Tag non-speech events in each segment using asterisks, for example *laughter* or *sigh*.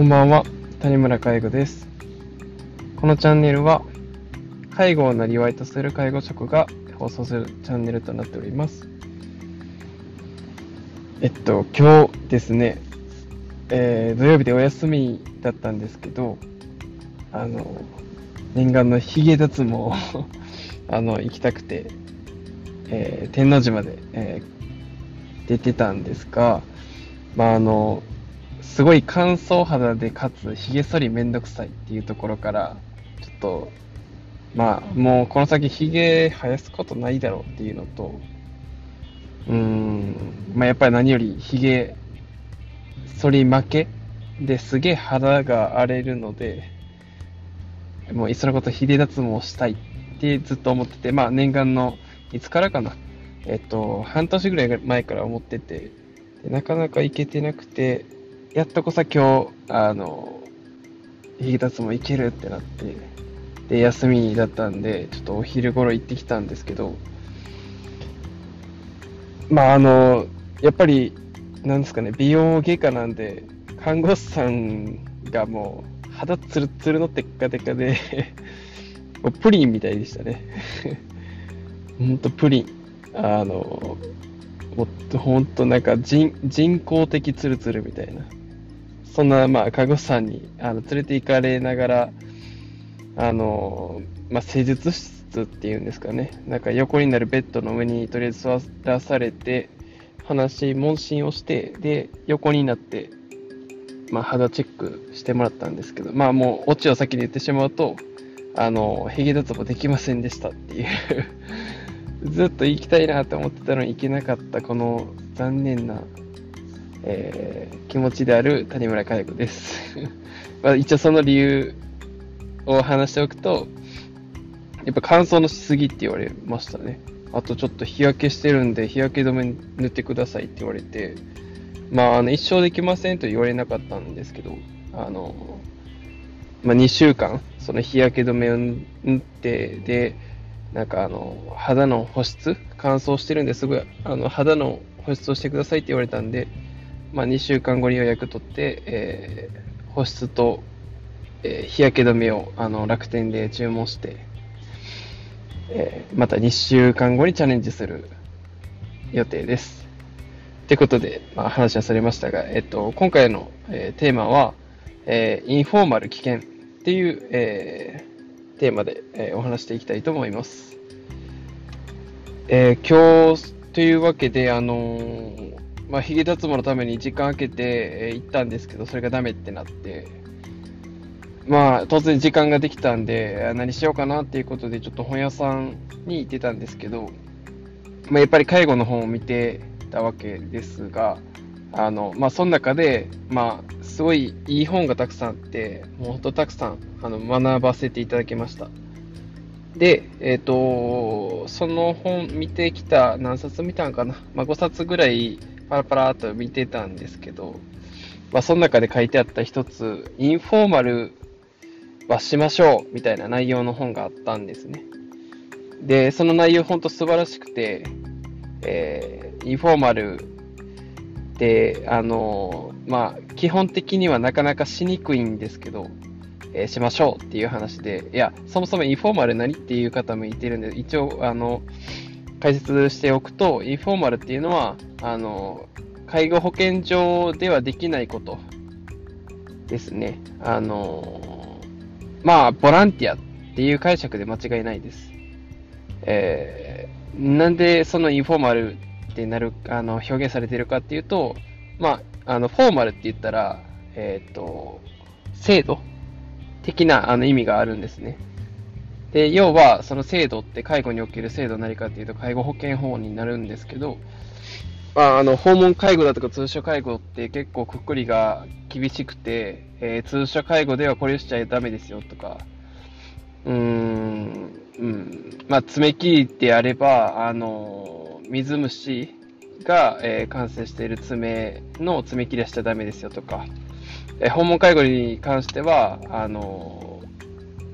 こんばんは、谷村介護です。このチャンネルは、介護をなりわいとする介護職が放送するチャンネルとなっております。えっと、今日ですね、えー土曜日でお休みだったんですけど、あの、念願のヒゲ脱毛を *laughs* あの、行きたくて、えー天王寺まで、えー出てたんですが、まあ、あの、すごい乾燥肌でかつ髭剃りめんどくさいっていうところから、ちょっと、まあ、もうこの先髭生やすことないだろうっていうのと、うん、まあやっぱり何より髭剃り負けですげえ肌が荒れるので、もういっそのこと髭脱毛したいってずっと思ってて、まあ念願の、いつからかな、えっと、半年ぐらい前から思ってて、なかなか行けてなくて、やっとこさ今日、あの、髭脱毛行けるってなって、で、休みだったんで、ちょっとお昼頃行ってきたんですけど、まあ、あの、やっぱり、なんですかね、美容外科なんで、看護師さんがもう、肌ツルツルのテッカテカで、*laughs* もうプリンみたいでしたね。*laughs* ほんとプリン。あの、もっとほんとなんか人人工的ツルツルみたいな。そんな、まあ、看護師さんにあの連れて行かれながら、あの、まあ、施術室っていうんですかね。なんか横になるベッドの上にとりあえず座らされて、話、問診をして、で、横になって、まあ、肌チェックしてもらったんですけど、まあ、もう、オチを先に言ってしまうと、あの、ヒゲ脱毛できませんでしたっていう *laughs* ずっと行きたいなと思ってたのに行けなかった、この残念な、えー気持ちである谷村佳代子です。*laughs* まあ、一応その理由を話しておくと、やっぱ乾燥のしすぎって言われましたね。あとちょっと日焼けしてるんで日焼け止め塗ってくださいって言われて、まあ、あの一生できませんと言われなかったんですけど、あの、まあ、2週間、その日焼け止めを塗って、で、なんかあの、肌の保湿、乾燥してるんですごい、あの、肌の保湿をしてくださいって言われたんで、まあ、2週間後に予約取って、えー保湿と、えー日焼け止めをあの楽天で注文して、えーまた2週間後にチャレンジする予定です。ということで、まあ、話はそれましたが、えっと、今回の、えーテーマは、えーインフォーマル危険っていう、えーテーマで、えーお話していきたいと思います。えー今日というわけで、あのーまあ、髭脱毛のために時間空けて、え行ったんですけど、それがダメってなって、まあ、突然時間ができたんで、あ何しようかなっていうことで、ちょっと本屋さんに行ってたんですけど、まあ、やっぱり介護の本を見てたわけですが、あの、まあ、その中で、まあ、すごいいい本がたくさんあって、もうほんとたくさん、あの、学ばせていただきました。で、えっ、と、その本見てきた、何冊見たんかな、まあ、5冊ぐらいパラパラっと見てたんですけど、まあ、その中で書いてあった一つ、インフォーマルはしましょうみたいな内容の本があったんですね。で、その内容本当素晴らしくて、えーインフォーマルって、あのまあ、基本的にはなかなかしにくいんですけど、えーしましょうっていう話で、いや、そもそもインフォーマル何っていう方もいてるんで、一応、あの、解説しておくと、インフォーマルっていうのは、あの、介護保険上ではできないことですね。あの、まあ、ボランティアっていう解釈で間違いないです。えーなんでそのインフォーマルってなる、あの、表現されてるかっていうと、まあ、あの、フォーマルって言ったら、えっ、と、制度的なあの意味があるんですね。で、要は、その制度って介護における制度何かっていうと、介護保険法になるんですけど、まあ、あの、訪問介護だとか通所介護って結構くっくりが厳しくて、えー通所介護ではこれしちゃダメですよとか、うーん、うん。まあ、爪切りであれば、あの、水虫が、えー感染している爪の爪切りはしちゃダメですよとか、えー訪問介護に関しては、あの、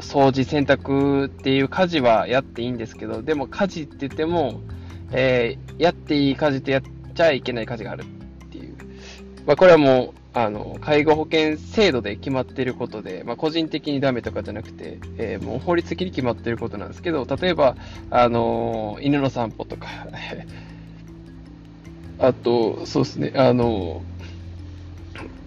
掃除、洗濯っていう家事はやっていいんですけど、でも家事って言っても、えーやっていい家事とやってちゃいけない家事があるっていう。まあ、これはもう、あの、介護保険制度で決まっていることで、まあ、個人的にダメとかじゃなくて、えー、もう法律的に決まっていることなんですけど、例えば、あの、犬の散歩とか、*laughs* あと、そうですね、あの、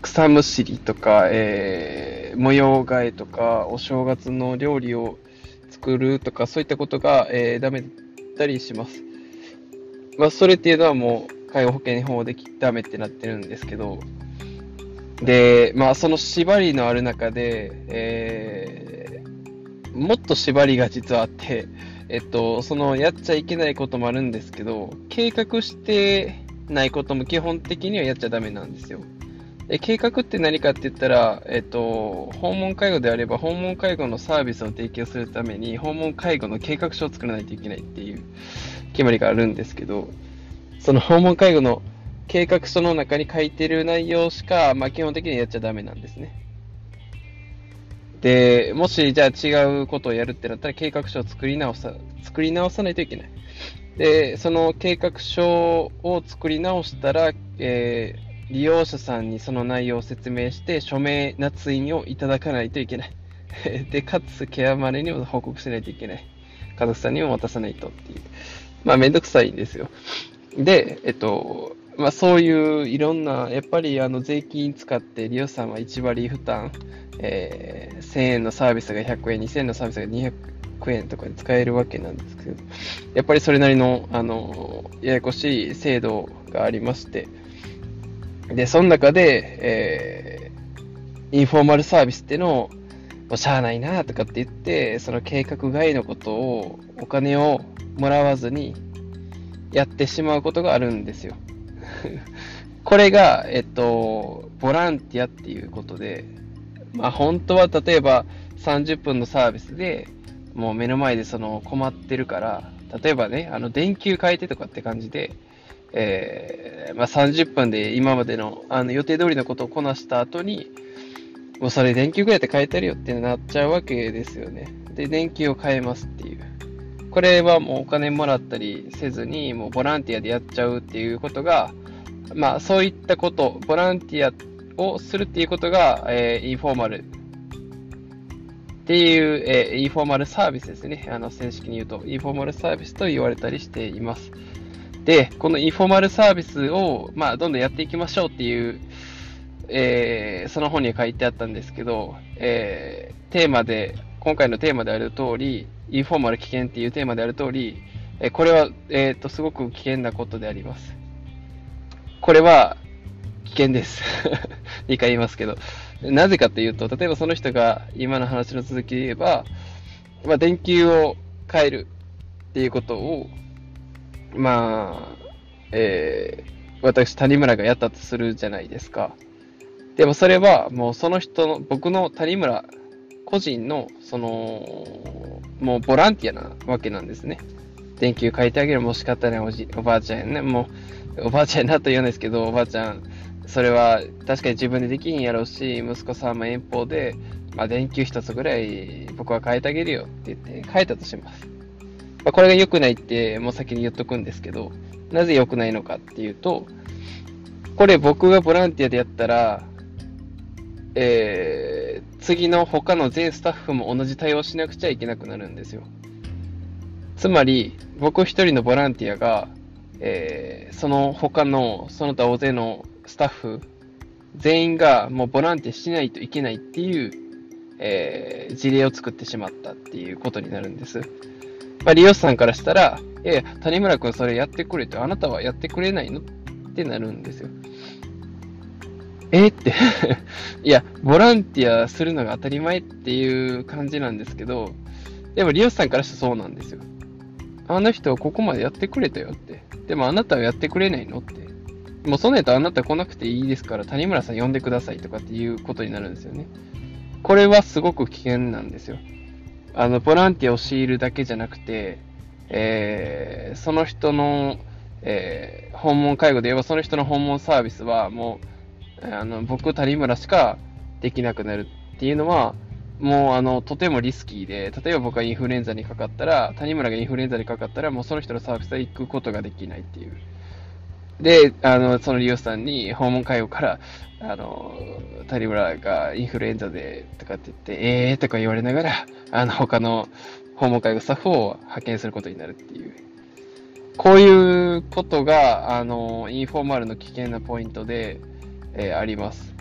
草むしりとか、えー、模様替えとか、お正月の料理を作るとか、そういったことが、えー、ダメだったりします。まあ、それっていうのはもう、介護保険法でダメってなってるんですけど、で、まあ、その縛りのある中で、えー、もっと縛りが実はあって、えっと、そのやっちゃいけないこともあるんですけど、計画してないことも基本的にはやっちゃダメなんですよ。で計画って何かって言ったら、えっと、訪問介護であれば、訪問介護のサービスを提供するために、訪問介護の計画書を作らないといけないっていう決まりがあるんですけど、その訪問介護の計画書の中に書いてる内容しか、まあ、基本的にやっちゃダメなんですね。で、もしじゃあ違うことをやるってなったら計画書を作り直さ、作り直さないといけない。で、その計画書を作り直したら、えー、利用者さんにその内容を説明して署名捺印をいただかないといけない。*laughs* で、かつケアマネにも報告しないといけない。家族さんにも渡さないとっていう。まあめんどくさいんですよ。で、えっと、まあ、そういういろんな、やっぱりあの税金使って利用者さんは1割負担、えー、1000円のサービスが100円、2000円のサービスが200円とかで使えるわけなんですけど、やっぱりそれなりの、あの、ややこしい制度がありまして、で、その中で、えー、インフォーマルサービスっていうのを、しゃあないなとかって言って、その計画外のことを、お金をもらわずにやってしまうことがあるんですよ。*laughs* これが、えっと、ボランティアっていうことで、まあ本当は例えば30分のサービスでもう目の前でその困ってるから、例えばね、あの電球変えてとかって感じで、えー、まあ、30分で今までのあの予定通りのことをこなした後に、もうそれ電球ぐらいで変えてるよってなっちゃうわけですよね。で、電球を変えますっていう。これはもうお金もらったりせずに、もうボランティアでやっちゃうっていうことが、まあ、そういったこと、ボランティアをするっていうことが、えー、インフォーマルっていう、えー、インフォーマルサービスですね。あの、正式に言うと、インフォーマルサービスと言われたりしています。で、このインフォーマルサービスを、まあ、どんどんやっていきましょうっていう、えー、その本に書いてあったんですけど、えー、テーマで、今回のテーマである通り、インフォーマル危険っていうテーマである通り、えこれは、えっ、と、すごく危険なことであります。これは危険です。*laughs* 2回言いますけど。なぜかというと、例えばその人が今の話の続きで言えば、まあ、電球を変えるっていうことを、まあ、えー、私、谷村がやったとするじゃないですか。でもそれはもうその人の、僕の谷村個人の、その、もうボランティアなわけなんですね。電球変えてあげるも仕方ないおじ、おばあちゃんね。もう、おばあちゃんなと言うんですけど、おばあちゃん、それは確かに自分でできんやろうし、息子さんも遠方で、まあ、電球一つぐらい僕は変えてあげるよって言って変えたとします。まあ、これが良くないってもう先に言っとくんですけど、なぜ良くないのかっていうと、これ僕がボランティアでやったら、えー、次の他の全スタッフも同じ対応しなくちゃいけなくなるんですよ。つまり、僕一人のボランティアが、えー、その他の、その他大勢のスタッフ、全員がもうボランティアしないといけないっていう、えー、事例を作ってしまったっていうことになるんです。まあ、利用者さんからしたら、いやいや、谷村君それやってくれて、あなたはやってくれないの？ってなるんですよ。えって *laughs* いや、ボランティアするのが当たり前っていう感じなんですけど、でも利用者さんからしたらそうなんですよ。あの人はここまでやってくれたよって。でもあなたはやってくれないのって。もうそのやとあなた来なくていいですから谷村さん呼んでくださいとかっていうことになるんですよね。これはすごく危険なんですよ。あの、ボランティアを強いるだけじゃなくて、えー、その人の、えー、訪問介護で言えばその人の訪問サービスはもう、あの、僕谷村しかできなくなるっていうのは、もうあの、とてもリスキーで、例えば僕がインフルエンザにかかったら、谷村がインフルエンザにかかったら、もうその人のサービスは行くことができないっていう。で、あの、その利用者さんに訪問介護から、あの、谷村がインフルエンザで、とかって言って、えーとか言われながら、あの、他の訪問介護スタッフを派遣することになるっていう。こういうことが、あの、インフォーマルの危険なポイントで、えー、あります。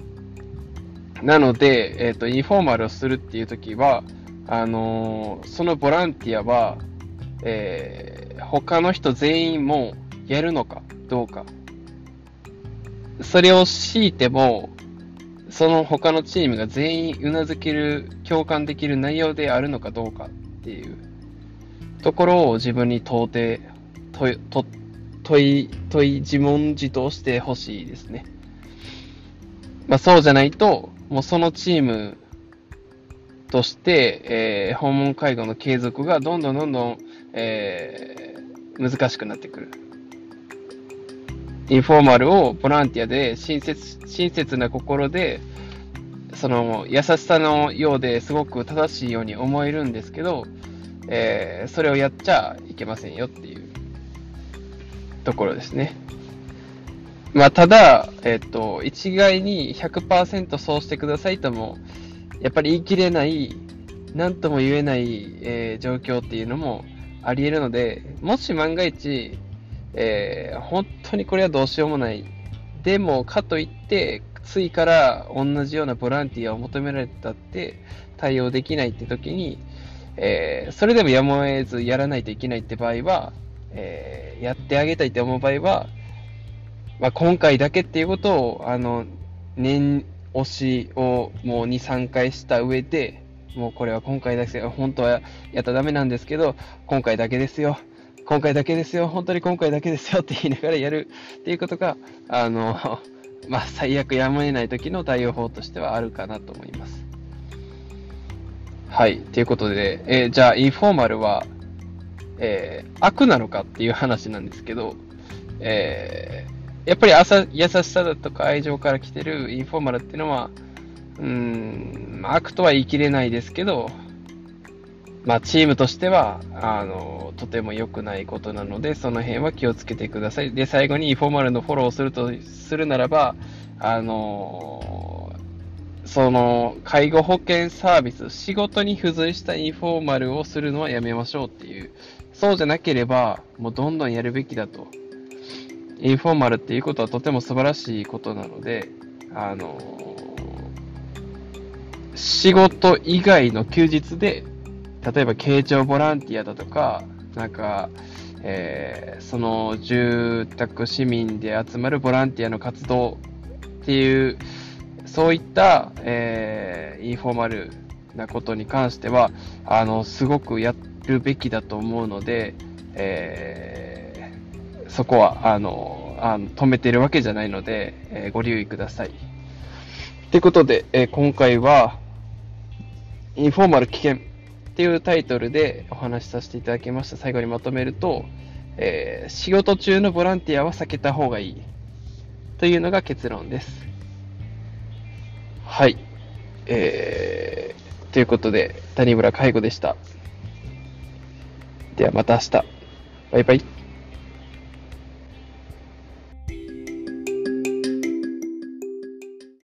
なので、えっ、ー、と、インフォーマルをするっていうときは、あのそのボランティアは、えー、他の人全員もやるのかどうか。それを強いても、その他のチームが全員うなずける、共感できる内容であるのかどうかっていうところを自分に問うて、問い、問い、問い自問自答してほしいですね。まあそうじゃないと、もうそのチームとして、えー、訪問介護の継続がどんどんどんどん、えー、難しくなってくる。インフォーマルをボランティアで親切、親切な心で、その優しさのようですごく正しいように思えるんですけど、えー、それをやっちゃいけませんよっていうところですね。まあ、ただ、えっ、と、一概に100%そうしてくださいともやっぱり言い切れない、何とも言えない、えー、状況っていうのもあり得るので、もし万が一、えー、本当にこれはどうしようもない。でも、かといって、次から同じようなボランティアを求められたって対応できないって時に、えー、それでもやむを得ずやらないといけないって場合は、えー、やってあげたいって思う場合は、まあ、今回だけっていうことを、あの、念、推しをもう2、3回した上で、もうこれは今回だけ、本当はやったらダメなんですけど、今回だけですよ。今回だけですよ。本当に今回だけですよって言いながらやるっていうことが、あの、*laughs* まあ、最悪やむを得ない時の対応法としてはあるかなと思います。はい。ということで、えー、じゃあ、インフォーマルは、えー、悪なのかっていう話なんですけど、えー、やっぱり朝優しさだとか愛情から来てるインフォーマルっていうのは、うん、悪とは言い切れないですけど、まあ、チームとしては、あの、とても良くないことなので、その辺は気をつけてください。で、最後にインフォーマルのフォローをするとするならば、あの、その、介護保険サービス、仕事に付随したインフォーマルをするのはやめましょうっていう。そうじゃなければ、もうどんどんやるべきだと。インフォーマルっていうことはとても素晴らしいことなので、あの仕事以外の休日で、例えば慶長ボランティアだとか、なんか、えー、その住宅市民で集まるボランティアの活動っていう、そういった、えー、インフォーマルなことに関しては、あの、すごくやるべきだと思うので、えーそこは、あの、あの止めてるわけじゃないので、えー、ご留意ください。ということで、えー、今回は、インフォーマル危険っていうタイトルでお話しさせていただきました。最後にまとめると、えー、仕事中のボランティアは避けた方がいいというのが結論です。はい。えー、ということで、谷村介護でした。ではまた明日。バイバイ。